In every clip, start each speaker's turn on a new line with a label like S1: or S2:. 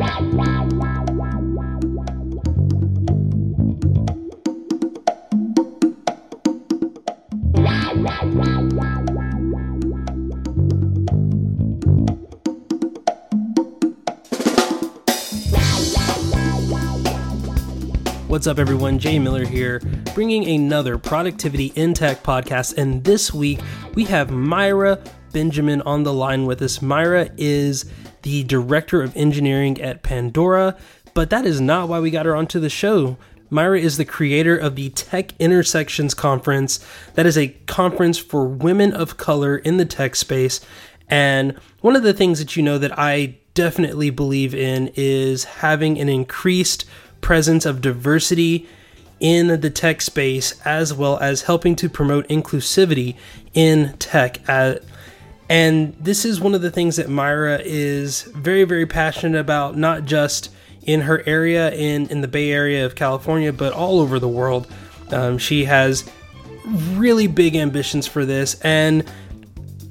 S1: What's up, everyone? Jay Miller here, bringing another Productivity in Tech podcast. And this week, we have Maira Benjamin on the line with us. Maira is the Director of Engineering at Pandora, but that is not why we got her onto the show. Maira is the creator of the Tech Intersections Conference. That is a conference for women of color in the tech space. And one of the things that you know that I definitely believe in is having an increased presence of diversity in the tech space as well as helping to promote inclusivity in tech uh, and this is one of the things that Maira is very very passionate about not just in her area in in the Bay Area of California but all over the world um, she has really big ambitions for this and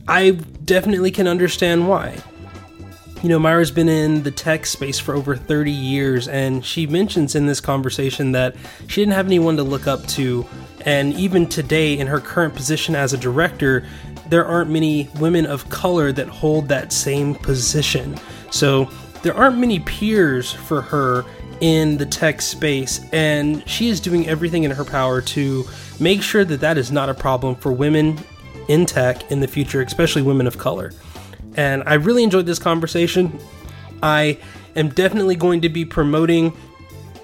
S1: I definitely can understand why you know, Maira's been in the tech space for over 30 years, and she mentions in this conversation that she didn't have anyone to look up to. And even today, in her current position as a director, there aren't many women of color that hold that same position. So there aren't many peers for her in the tech space, and she is doing everything in her power to make sure that that is not a problem for women in tech in the future, especially women of color and I really enjoyed this conversation. I am definitely going to be promoting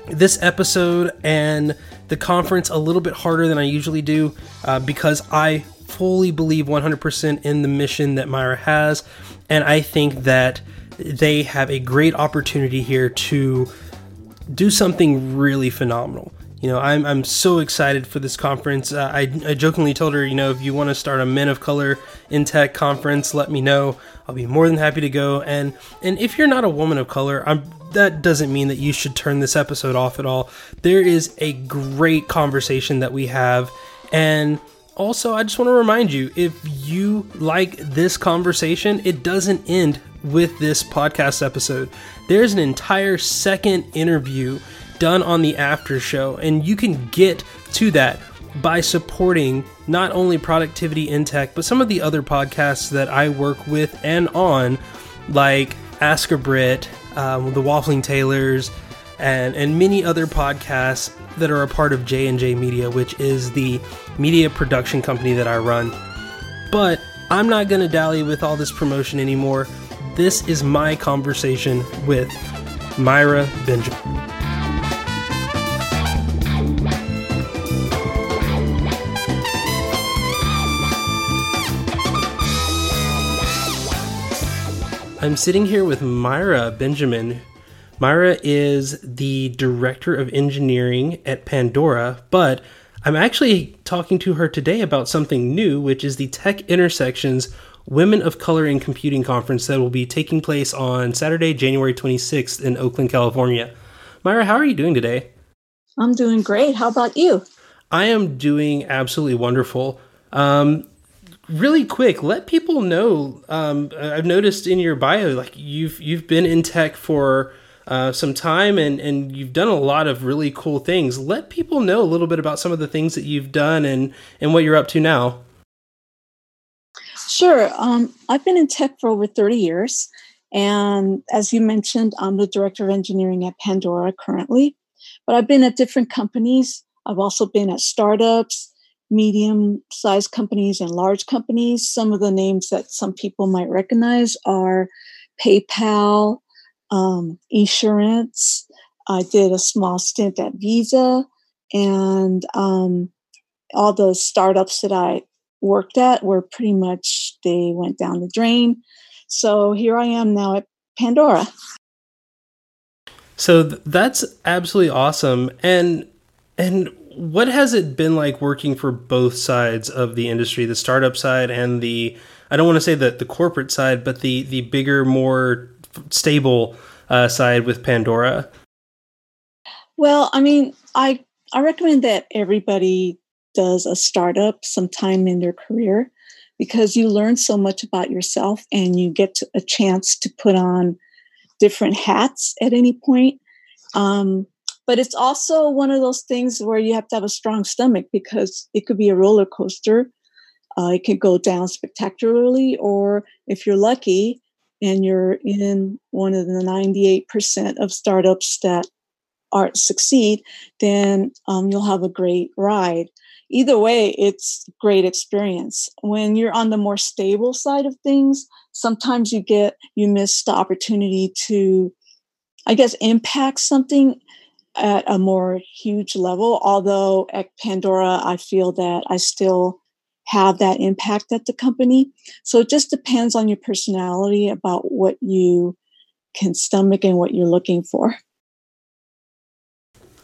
S1: this episode and the conference a little bit harder than I usually do uh, because I fully believe 100% in the mission that Maira has, and I think that they have a great opportunity here to do something really phenomenal you know, I'm, I'm so excited for this conference. Uh, I, I jokingly told her, you know, if you want to start a Men of Color in Tech conference, let me know. I'll be more than happy to go. And and if you're not a woman of color, I'm, that doesn't mean that you should turn this episode off at all. There is a great conversation that we have, and also I just want to remind you, if you like this conversation, it doesn't end with this podcast episode. There's an entire second interview done on the after show. And you can get to that by supporting not only Productivity in Tech, but some of the other podcasts that I work with and on, like Ask a Brit, um, the Waffling Taylors, and and many other podcasts that are a part of J and J Media, which is the media production company that I run. But I'm not going to dally with all this promotion anymore. This is my conversation with Maira Benjamin. I'm sitting here with Maira Benjamin. Maira is the director of engineering at Pandora, but I'm actually talking to her today about something new, which is the Tech Intersections Women of Color in Computing Conference that will be taking place on Saturday, January 26th in Oakland, California. Maira, how are you doing today?
S2: I'm doing great. How about you?
S1: I am doing absolutely wonderful. Um, really quick, let people know. Um, I've noticed in your bio, like you've you've been in tech for uh, some time, and and you've done a lot of really cool things. Let people know a little bit about some of the things that you've done and and what you're up to now.
S2: Sure. Um, I've been in tech for over 30 years. And as you mentioned, I'm the director of engineering at Pandora currently. But I've been at different companies. I've also been at startups, medium sized companies and large companies. Some of the names that some people might recognize are PayPal, um, Esurance. I did a small stint at Visa, and um, all the startups that I worked at were pretty much they went down the drain. So here I am now at Pandora.
S1: So th- that's absolutely awesome, and and what has it been like working for both sides of the industry, the startup side and the I don't want to say that the corporate side, but the the bigger, more stable uh, side with Pandora?
S2: Well, I mean, I I recommend that everybody does a startup sometime in their career because you learn so much about yourself and you get a chance to put on different hats at any point. Um, but it's also one of those things where you have to have a strong stomach because it could be a roller coaster. Uh, it could go down spectacularly, or if you're lucky and you're in one of the 98% of startups that are succeed, then um, you'll have a great ride. Either way, it's great experience. When you're on the more stable side of things, sometimes you get you miss the opportunity to, I guess, impact something at a more huge level. Although at Pandora, I feel that I still have that impact at the company. So it just depends on your personality about what you can stomach and what you're looking for.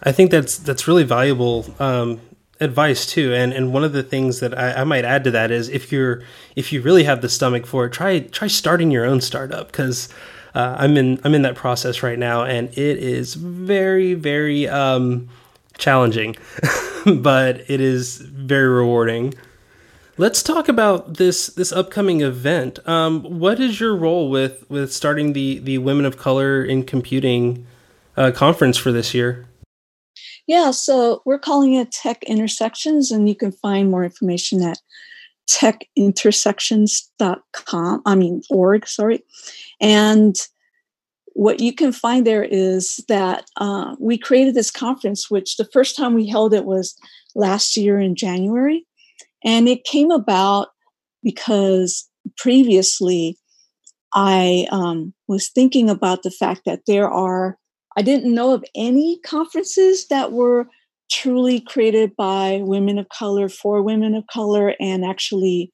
S1: I think that's that's really valuable um, advice too. And and one of the things that I, I, might add to that is if you're if you really have the stomach for it, try try starting your own startup because uh, I'm in I'm in that process right now, and it is very very um, challenging, but it is very rewarding. Let's talk about this this upcoming event. Um, what is your role with with starting the the Women of Color in Computing uh, conference for this year?
S2: Yeah, so we're calling it Tech Intersections, and you can find more information at techintersections.com. I mean, org, sorry. And what you can find there is that uh, we created this conference, which the first time we held it was last year in January. And it came about because previously I um, was thinking about the fact that there are, I didn't know of any conferences that were truly created by women of color for women of color and actually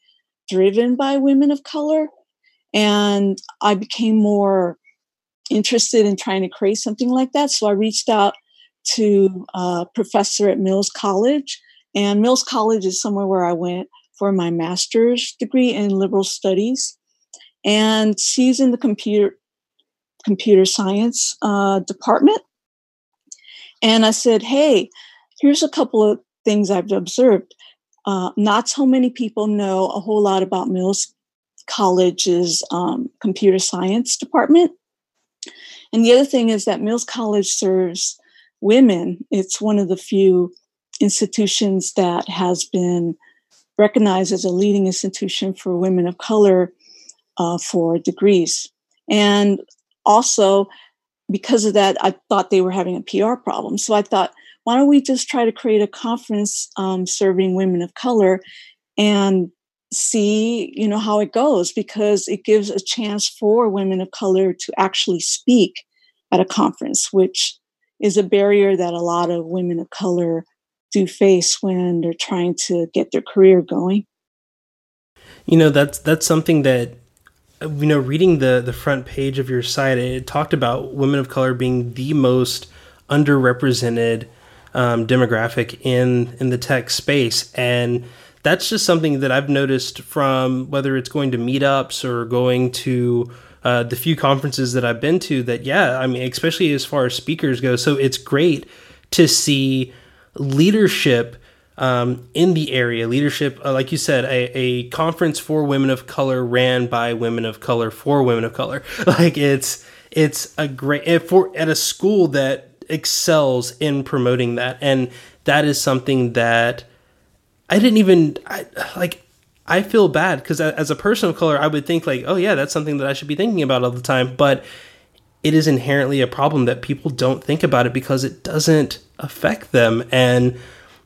S2: driven by women of color. And I became more interested in trying to create something like that. So I reached out to a professor at Mills College, and Mills College is somewhere where I went for my master's degree in liberal studies. And she's in the computer computer science uh, department. And I said, "Hey, here's a couple of things I've observed. Uh, not so many people know a whole lot about Mills College's um, computer science department. And the other thing is that Mills College serves women. It's one of the few institutions that has been recognized as a leading institution for women of color uh, for degrees. And also, because of that, I thought they were having a PR problem. So I thought, why don't we just try to create a conference um, serving women of color and see you know how it goes because it gives a chance for women of color to actually speak at a conference which is a barrier that a lot of women of color do face when they're trying to get their career going
S1: you know that's that's something that you know reading the the front page of your site it talked about women of color being the most underrepresented um, demographic in in the tech space and that's just something that I've noticed from whether it's going to meetups or going to uh, the few conferences that I've been to. That yeah, I mean, especially as far as speakers go. So it's great to see leadership um, in the area. Leadership, uh, like you said, a, a conference for women of color ran by women of color for women of color. Like it's it's a great for at a school that excels in promoting that, and that is something that I didn't even I, like. I feel bad because as a person of color, I would think like, oh yeah, that's something that I should be thinking about all the time. But it is inherently a problem that people don't think about it because it doesn't affect them. And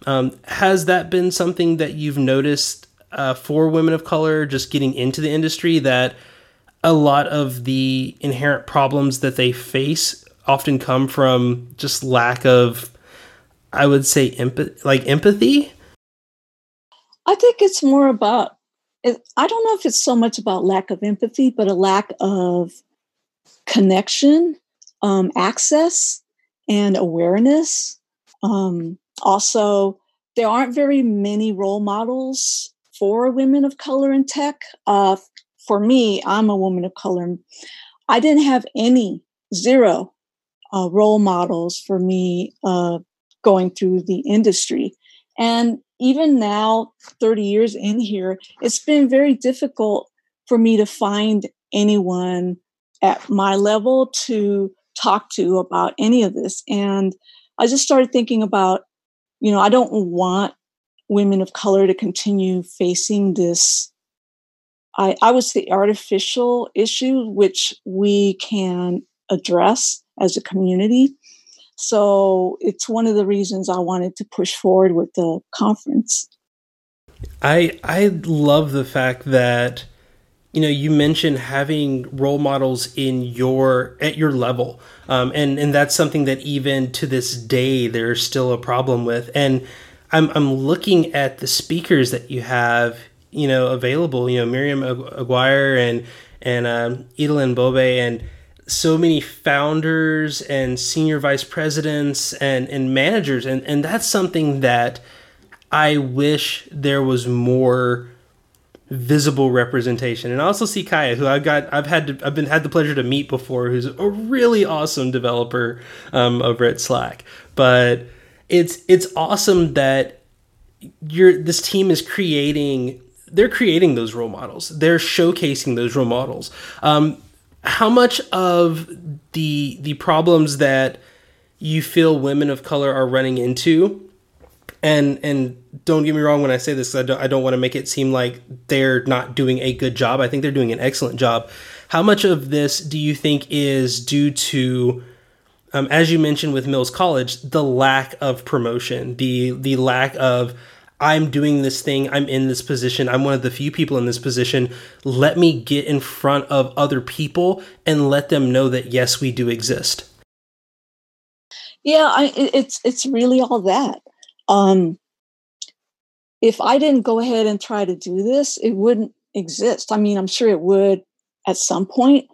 S1: um, has that been something that you've noticed uh, for women of color just getting into the industry that a lot of the inherent problems that they face often come from just lack of, I would say, empathy, like empathy?
S2: I think it's more about, I don't know if it's so much about lack of empathy, but a lack of connection, um, access, and awareness. Um, also, there aren't very many role models for women of color in tech. Uh, for me, I'm a woman of color. I didn't have any, zero uh, role models for me uh, going through the industry. And even now, 30 years in here, it's been very difficult for me to find anyone at my level to talk to about any of this. And I just started thinking about, you know, I don't want women of color to continue facing this. I, I would say artificial issue, which we can address as a community. So it's one of the reasons I wanted to push forward with the conference.
S1: I I love the fact that you know you mentioned having role models in your at your level. Um, and and that's something that even to this day there's still a problem with. And i'm i'm looking at the speakers that you have you know available you know miriam aguirre and and um, Edelyn Bobe and so many founders and senior vice presidents and and managers. And and that's something that i wish there was more visible representation. And I also see Kaya, who I've got, I've had, to, I've been had the pleasure to meet before, who's a really awesome developer um, over at Slack. But it's it's awesome that you're this team is creating. They're creating those role models. They're showcasing those role models. Um, how much of the the problems that you feel women of color are running into and and don't get me wrong when I say this, I don't, I don't want to make it seem like they're not doing a good job. I think they're doing an excellent job. How much of this do you think is due to, um, as you mentioned with Mills College, the lack of promotion, the the lack of I'm doing this thing, I'm in this position, I'm one of the few people in this position. Let me get in front of other people and let them know that yes, we do exist.
S2: Yeah, I, it's it's really all that. Um, if I didn't go ahead and try to do this, it wouldn't exist. I mean, I'm sure it would at some point,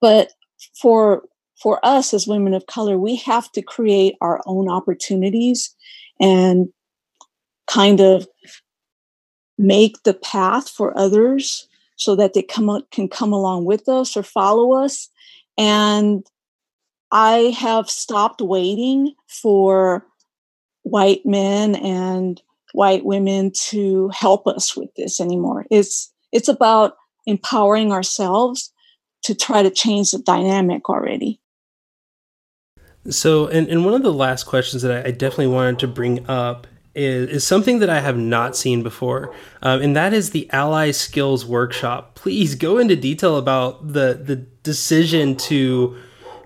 S2: but for for us as women of color, we have to create our own opportunities and kind of make the path for others so that they come up, can come along with us or follow us. And I have stopped waiting for white men and white women to help us with this anymore. It's it's about empowering ourselves to try to change the dynamic already.
S1: So, and, and one of the last questions that I, I definitely wanted to bring up is, is something that I have not seen before, um, and that is the Ally Skills Workshop. Please go into detail about the the decision to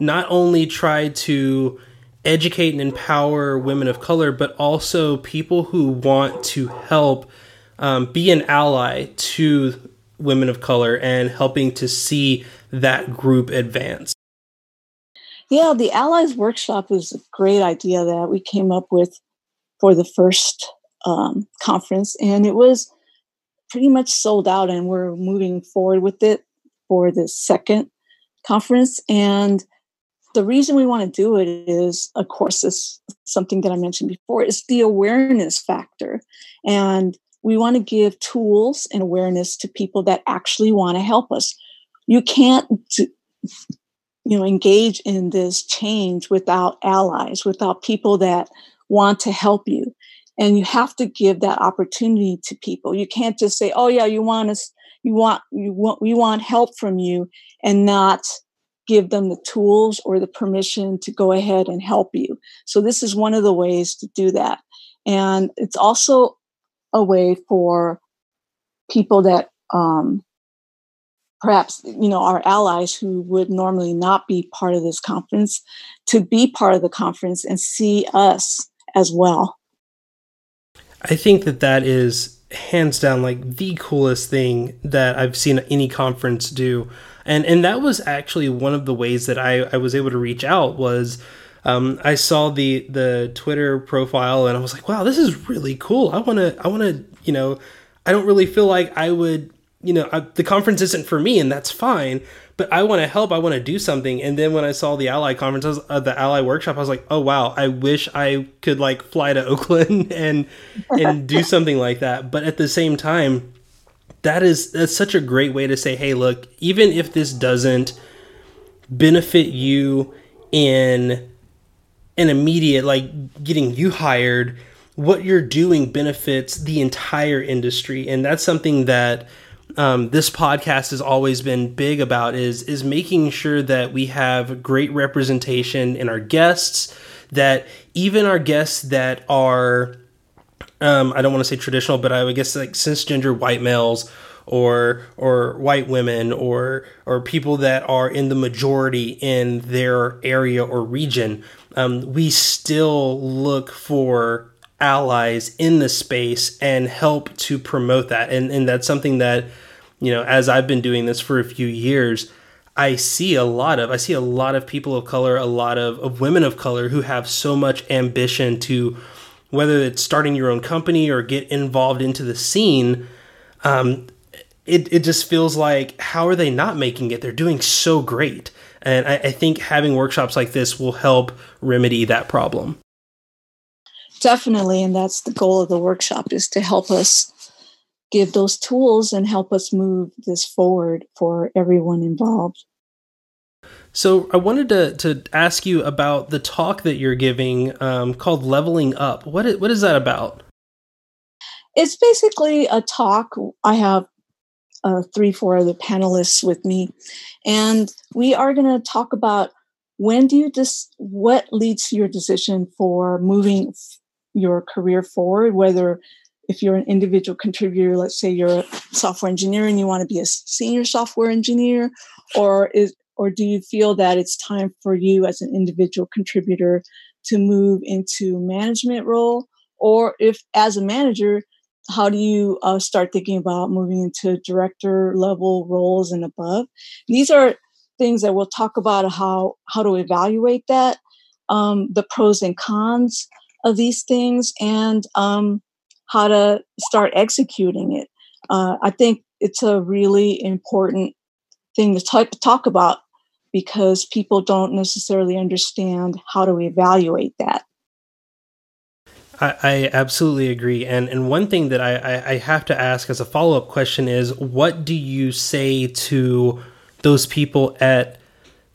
S1: not only try to educate and empower women of color, but also people who want to help um, be an ally to women of color and helping to see that group advance.
S2: Yeah, the Allies Workshop is a great idea that we came up with for the first um, conference, and it was pretty much sold out, and we're moving forward with it for the second conference. And the reason we want to do it is, of course, is something that I mentioned before, is the awareness factor. And we want to give tools and awareness to people that actually want to help us. You can't, you know, engage in this change without allies, without people that want to help you. And you have to give that opportunity to people. You can't just say, "Oh yeah, you want us, you want, you want, we want help from you," and not give them the tools or the permission to go ahead and help you. So, this is one of the ways to do that. And it's also a way for people that um, perhaps you know our allies who would normally not be part of this conference to be part of the conference and see us as well
S1: i think that that is hands down like the coolest thing that i've seen any conference do and and that was actually one of the ways that I, I was able to reach out was um, I saw the the Twitter profile and I was like, wow, this is really cool. I want to I want to you know I don't really feel like I would you know I, the conference isn't for me and that's fine. But I want to help. I want to do something. And then when I saw the Ally conference, was, uh, the Ally workshop, I was like, oh wow, I wish I could like fly to Oakland and and do something like that. But at the same time, that is that's such a great way to say, hey, look, even if this doesn't benefit you in an immediate like getting you hired, what you're doing benefits the entire industry, and that's something that um, this podcast has always been big about is is making sure that we have great representation in our guests that even our guests that are um, I don't want to say traditional, but I would guess like cisgender white males or or white women or or people that are in the majority in their area or region, um, we still look for allies in the space and help to promote that. And and that's something that you know, as I've been doing this for a few years, I see a lot of I see a lot of people of color, a lot of, of women of color who have so much ambition to whether it's starting your own company or get involved into the scene. Um, it, it just feels like how are they not making it? They're doing so great. And I, I think having workshops like this will help remedy that problem.
S2: Definitely, and that's the goal of the workshop is to help us give those tools and help us move this forward for everyone involved.
S1: So I wanted to, to ask you about the talk that you're giving um, called Leveling Up. What is, what is that about?
S2: It's basically a talk. I have uh, three, four other panelists with me, and we are going to talk about when do you just what leads to your decision for moving your career forward, whether if you're an individual contributor, let's say you're a software engineer and you want to be a senior software engineer, or is or do you feel that it's time for you as an individual contributor to move into management role, or if as a manager, how do you uh, start thinking about moving into director level roles and above? These are things that we'll talk about how how to evaluate that, um, the pros and cons of these things, and um, how to start executing it. Uh, I think it's a really important thing to talk, talk about because people don't necessarily understand how to evaluate that.
S1: I, I absolutely agree. And and one thing that I, I, I have to ask as a follow up question is what do you say to those people at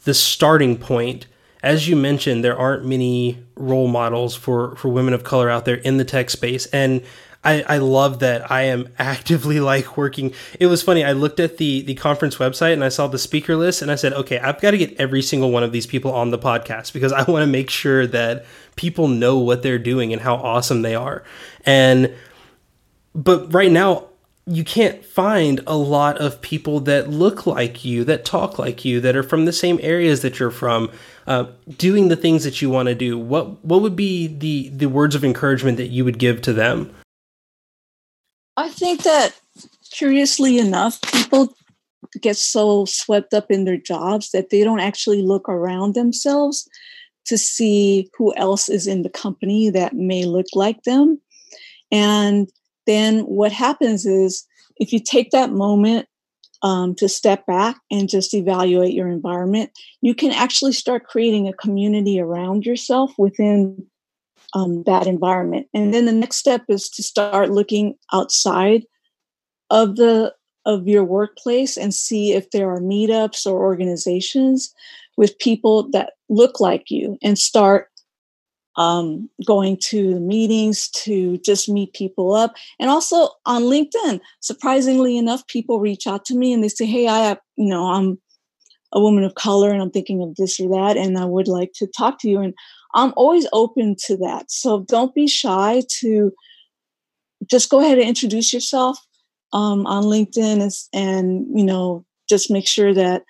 S1: the starting point? As you mentioned, there aren't many role models for, for women of color out there in the tech space. And I, I love that I am actively like working. It was funny. I looked at the the conference website and I saw the speaker list and I said, okay, I've got to get every single one of these people on the podcast because I want to make sure that people know what they're doing and how awesome they are. And but right now you can't find a lot of people that look like you, that talk like you, that are from the same areas that you're from, uh, doing the things that you want to do. What what would be the the words of encouragement that you would give to them?
S2: I think that curiously enough, people get so swept up in their jobs that they don't actually look around themselves to see who else is in the company that may look like them. And then what happens is if you take that moment um, to step back and just evaluate your environment, you can actually start creating a community around yourself within um, that environment. And then the next step is to start looking outside of the of your workplace and see if there are meetups or organizations with people that look like you and start um, going to the meetings to just meet people up and also on linkedin surprisingly enough people reach out to me and they say hey i have you know i'm a woman of color and i'm thinking of this or that and i would like to talk to you and I'm always open to that. So don't be shy to just go ahead and introduce yourself um, on LinkedIn and, and, you know, just make sure that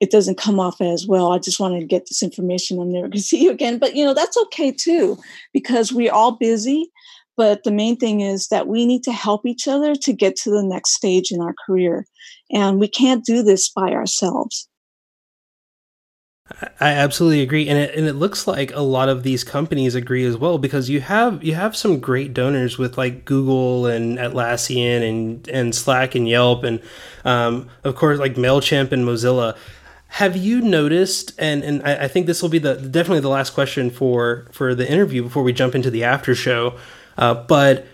S2: it doesn't come off as well. I just wanted to get this information. I'm never going to see you again. But, you know, that's okay too, because we're all busy. But the main thing is that we need to help each other to get to the next stage in our career. And we can't do this by ourselves.
S1: I absolutely agree, and it and it looks like a lot of these companies agree as well because you have you have some great donors with like Google and Atlassian and and Slack and Yelp and um, of course like Mailchimp and Mozilla. Have you noticed? And and I, I think this will be the definitely the last question for for the interview before we jump into the after show, uh, but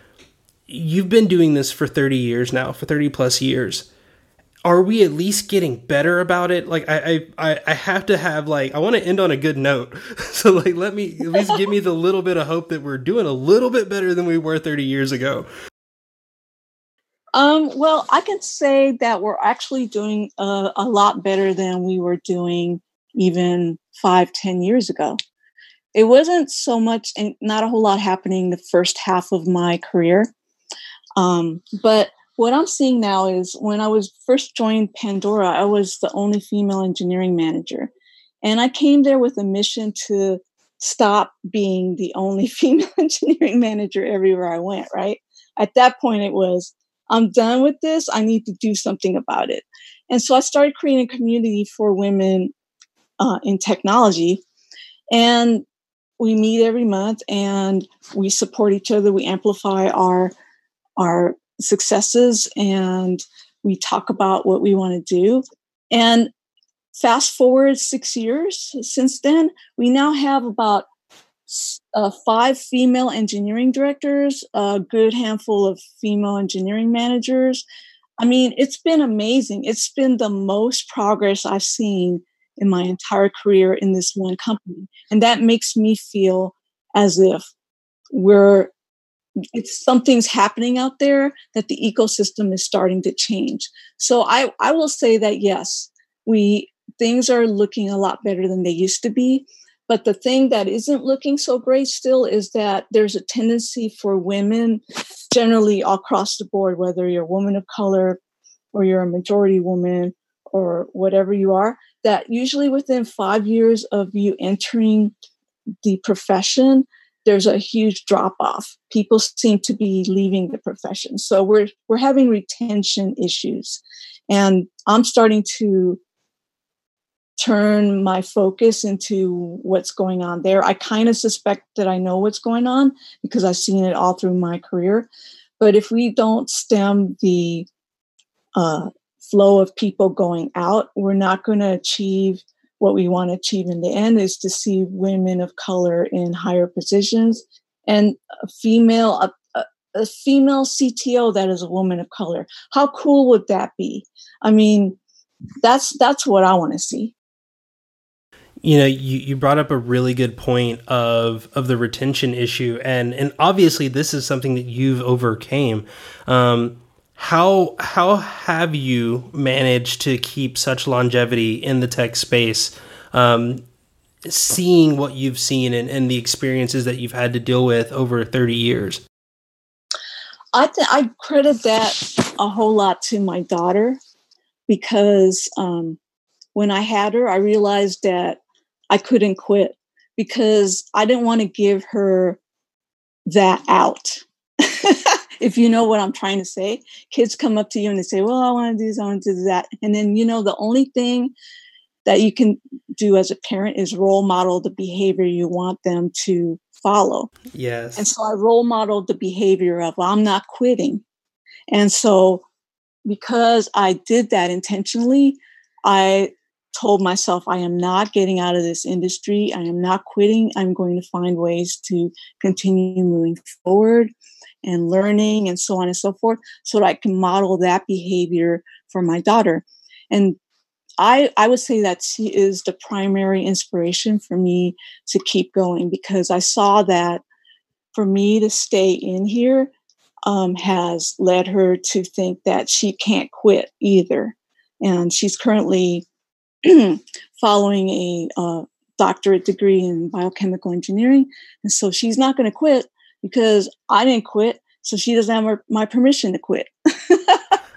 S1: you've been doing this for 30 years now for 30 plus years are we at least getting better about it? Like I I I have to have like I want to end on a good note. So like let me at least give me the little bit of hope that we're doing a little bit better than we were 30 years ago.
S2: Um, well, I can say that we're actually doing a, a lot better than we were doing even five, ten years ago. It wasn't so much, and not a whole lot happening the first half of my career. Um, but what I'm seeing now is when I was first joined Pandora, I was the only female engineering manager. And I came there with a mission to stop being the only female engineering manager everywhere I went, right? At that point, it was, I'm done with this. I need to do something about it. And so I started creating a community for women uh, in technology. And we meet every month and we support each other. We amplify our, our successes and we talk about what we want to do. And fast forward six years since then, we now have about uh, five female engineering directors, a good handful of female engineering managers. I mean, it's been amazing. It's been the most progress I've seen in my entire career in this one company. And that makes me feel as if we're it's something's happening out there that the ecosystem is starting to change. So I, I will say that yes, we things are looking a lot better than they used to be. But the thing that isn't looking so great still is that there's a tendency for women, generally across the board, whether you're a woman of color or you're a majority woman or whatever you are, that usually within five years of you entering the profession, there's a huge drop off. People seem to be leaving the profession. So we're we're having retention issues. And I'm starting to turn my focus into what's going on there. I kind of suspect that I know what's going on because I've seen it all through my career. But if we don't stem the uh, flow of people going out, we're not going to achieve what we want to achieve in the end is to see women of color in higher positions and a female a, a, female CTO that is a woman of color. How cool would that be? I mean, that's that's what I want to see
S1: you know you, you brought up a really good point of of the retention issue and and obviously this is something that you've overcame um, how how have you managed to keep such longevity in the tech space um, seeing what you've seen and, and the experiences that you've had to deal with over 30 years
S2: i th- i credit that a whole lot to my daughter because um, when I had her, I realized that I couldn't quit because I didn't want to give her that out. If you know what I'm trying to say, kids come up to you and they say, Well, I want to do this, I want to do that. And then, you know, the only thing that you can do as a parent is role model the behavior you want them to follow.
S1: Yes.
S2: And so I role modeled the behavior of, I'm not quitting. And so because I did that intentionally, I told myself I am not getting out of this industry. I am not quitting. I'm going to find ways to continue moving forward and learning and so on and so forth so that I can model that behavior for my daughter. And I, I would say that she is the primary inspiration for me to keep going because I saw that for me to stay in here um, has led her to think that she can't quit either. And she's currently following a uh, doctorate degree in biochemical engineering. And so she's not going to quit because I didn't quit. So she doesn't have my permission to quit.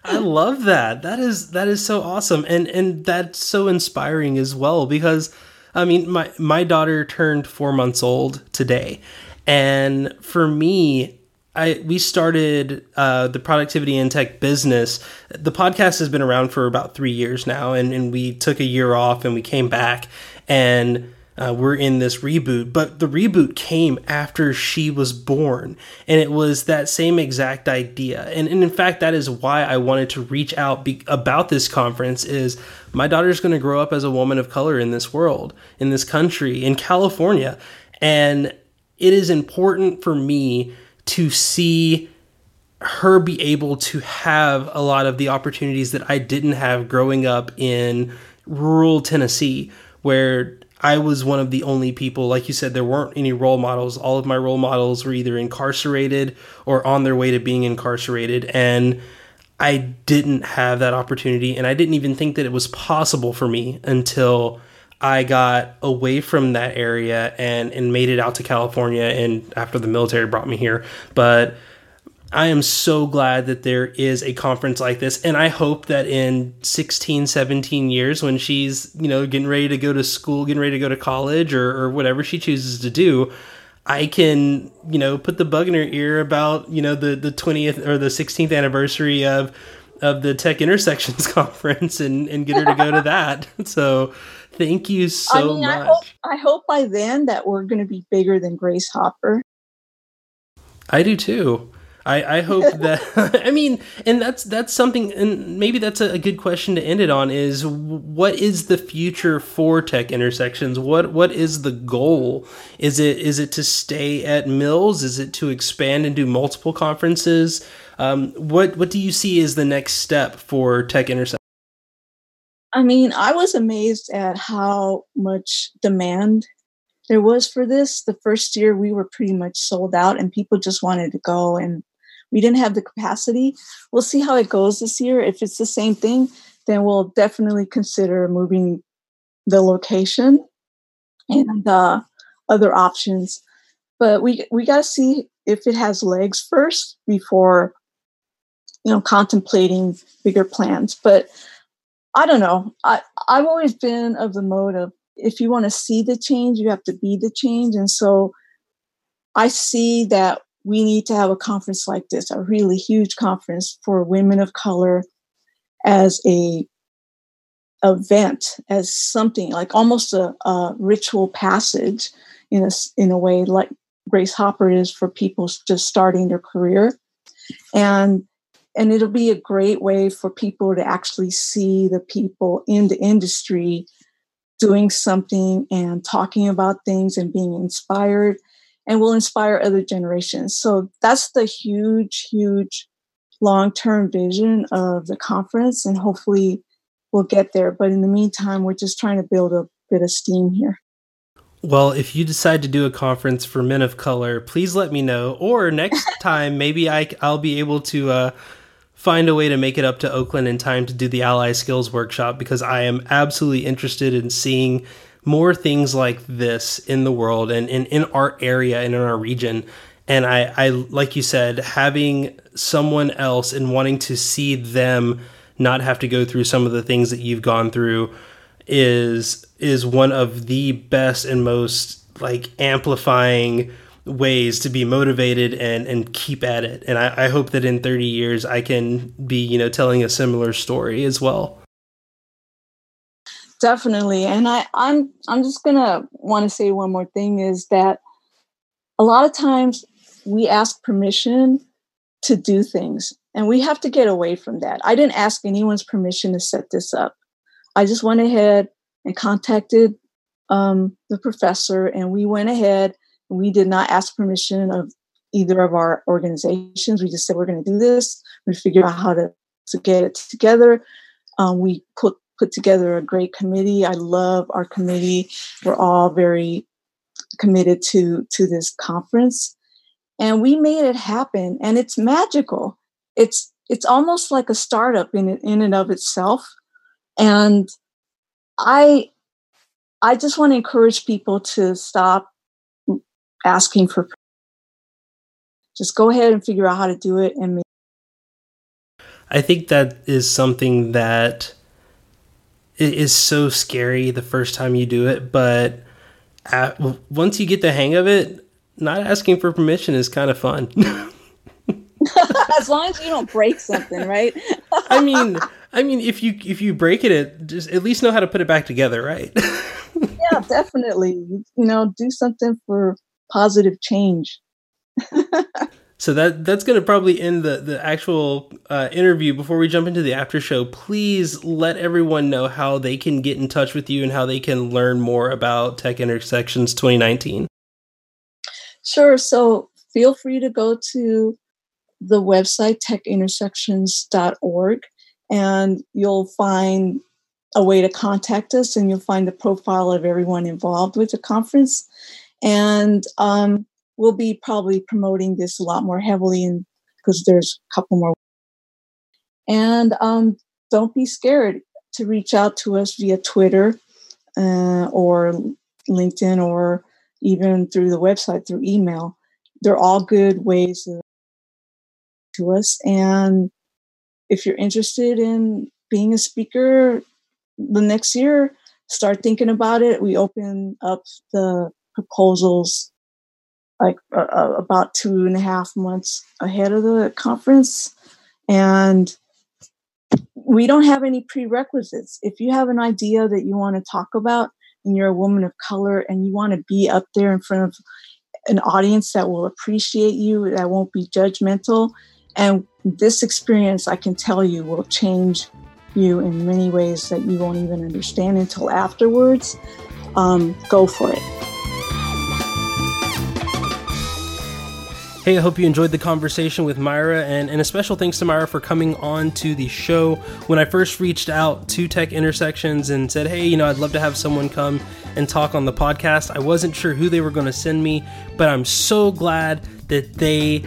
S1: I love that. That is that is so awesome, and and that's so inspiring as well. Because I mean, my my daughter turned four months old today, and for me, I we started uh, the productivity and tech business. The podcast has been around for about three years now, and, and we took a year off and we came back and uh, we're in this reboot. But the reboot came after she was born, and it was that same exact idea. And, and in fact, that is why I wanted to reach out be- about this conference. Is my daughter's going to grow up as a woman of color in this world, in this country, in California, and it is important for me to see her be able to have a lot of the opportunities that I didn't have growing up in rural Tennessee, where I was one of the only people, like you said, there weren't any role models. All of my role models were either incarcerated or on their way to being incarcerated. And I didn't have that opportunity and I didn't even think that it was possible for me until I got away from that area and and made it out to California and after the military brought me here. But I am so glad that there is a conference like this. And I hope that in 16, 17 years, when she's, you know, getting ready to go to school, getting ready to go to college or, or whatever she chooses to do, I can, you know, put the bug in her ear about, you know, the, the 20th or the 16th anniversary of, of the Tech Intersections conference and, and get her to go to that. So thank you so I mean, much.
S2: I hope, I hope by then that we're going to be bigger than Grace Hopper.
S1: I do too. I, I hope that I mean, and that's that's something, and maybe that's a, a, good question to end it on. Is what is the future for Tech Intersections? What what is the goal? Is it is it to stay at Mills? Is it to expand and do multiple conferences? Um, what what do you see as the next step for Tech Intersections?
S2: I mean, I was amazed at how much demand there was for this. The first year we were pretty much sold out and people just wanted to go and we didn't have the capacity. We'll see how it goes this year. If it's the same thing, then we'll definitely consider moving the location and uh, other options. But we we got to see if it has legs first before you know contemplating bigger plans. But I don't know. I I've always been of the mode of if you want to see the change, you have to be the change, and so I see that we need to have a conference like this, a really huge conference for women of color as a event, as something like almost a, a ritual passage in a, in a way like Grace Hopper is for people just starting their career. And and it'll be a great way for people to actually see the people in the industry doing something and talking about things and being inspired and will inspire other generations. So that's the huge, huge long term vision of the conference, and hopefully we'll get there. But in the meantime, we're just trying to build a bit of steam here.
S1: Well, if you decide to do a conference for men of color, please let me know. Or next time, maybe I, I'll be able to uh, find a way to make it up to Oakland in time to do the Ally Skills Workshop because I am absolutely interested in seeing more things like this in the world and, and in our area and in our region. And I, I, like you said, having someone else and wanting to see them not have to go through some of the things that you've gone through is is one of the best and most like amplifying ways to be motivated and and keep at it. And I, I hope that in 30 years I can be, you know, telling a similar story as well
S2: definitely. And i i'm i'm just gonna want to say one more thing is that a lot of times we ask permission to do things and we have to get away from that. I didn't ask anyone's permission to set this up. I just went ahead and contacted um, the professor and we went ahead. We did not ask permission of either of our organizations. We just said we're going to do this. We figure out how to, to get it together. Um, we put put together a great committee. I love our committee. We're all very committed to to this conference and we made it happen and it's magical. It's it's almost like a startup in in and of itself and I I just want to encourage people to stop asking for just go ahead and figure out how to do it and make
S1: I think that is something that it is so scary the first time you do it, but at, once you get the hang of it, not asking for permission is kind of fun.
S2: as long as you don't break something, right?
S1: I mean, I mean, if you if you break it, it just at least know how to put it back together, right?
S2: yeah, definitely. You know, do something for positive change.
S1: So that that's going to probably end the the actual uh, interview. Before we jump into the after show, please let everyone know how they can get in touch with you and how they can learn more about Tech Intersections 2019.
S2: Sure. So feel free to go to the website techintersections.org and you'll find a way to contact us and you'll find the profile of everyone involved with the conference. And um, we'll be probably promoting this a lot more heavily and because there's a couple more And um, don't be scared to reach out to us via Twitter uh, or LinkedIn or even through the website through email. They're all good ways to us. And if you're interested in being a speaker the next year, start thinking about it. We open up the proposals like uh, about two and a half months ahead of the conference. And we don't have any prerequisites. If you have an idea that you want to talk about and you're a woman of color and you want to be up there in front of an audience that will appreciate you, that won't be judgmental, and this experience, I can tell you, will change you in many ways that you won't even understand until afterwards. Um, go for it.
S1: Hey, I hope you enjoyed the conversation with Maira, and, and a special thanks to Maira for coming on to the show. When I first reached out to Tech Intersections and said, hey, you know, I'd love to have someone come and talk on the podcast, I wasn't sure who they were going to send me, but I'm so glad that they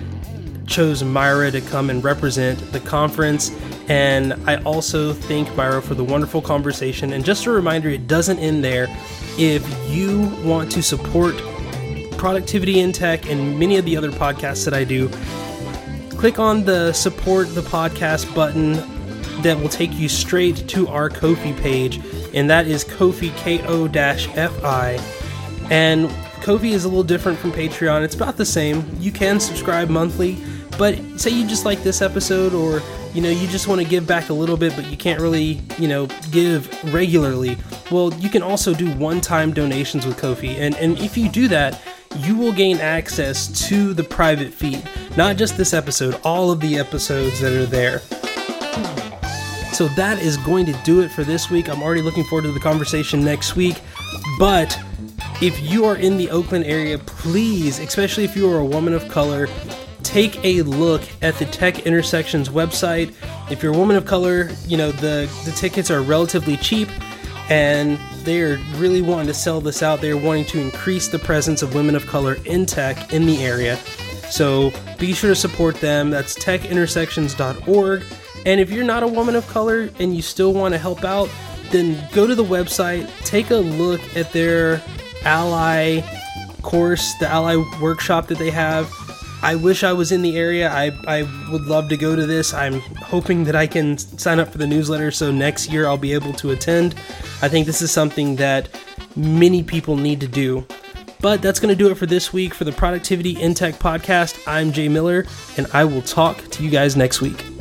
S1: chose Maira to come and represent the conference. And I also thank Maira for the wonderful conversation. And just a reminder, it doesn't end there. If you want to support productivity in tech and many of the other podcasts that I do, click on the support the podcast button that will take you straight to our Ko-fi page, and that is Ko-fi K-O-F-I. And Ko-fi is a little different from Patreon. It's about the same. You can subscribe monthly, but say you just like this episode or you know you just want to give back a little bit but you can't really you know give regularly well you can also do one-time donations with Ko-fi and and if you do that you will gain access to the private feed not just this episode all of the episodes that are there. So that is going to do it for this week. I'm already looking forward to the conversation next week. But if you are in the Oakland area, please, especially if you are a woman of color, take a look at the Tech Intersections website. If you're a woman of color, you know, the, the tickets are relatively cheap and they're really wanting to sell this out. They're wanting to increase the presence of women of color in tech in the area. So be sure to support them. That's techintersections.org. And if you're not a woman of color and you still want to help out, then go to the website, take a look at their ally course, the ally workshop that they have I wish I was in the area. I, I would love to go to this. I'm hoping that I can sign up for the newsletter so next year I'll be able to attend. I think this is something that many people need to do. But that's going to do it for this week for the Productivity in Tech podcast. I'm Jay Miller, and I will talk to you guys next week.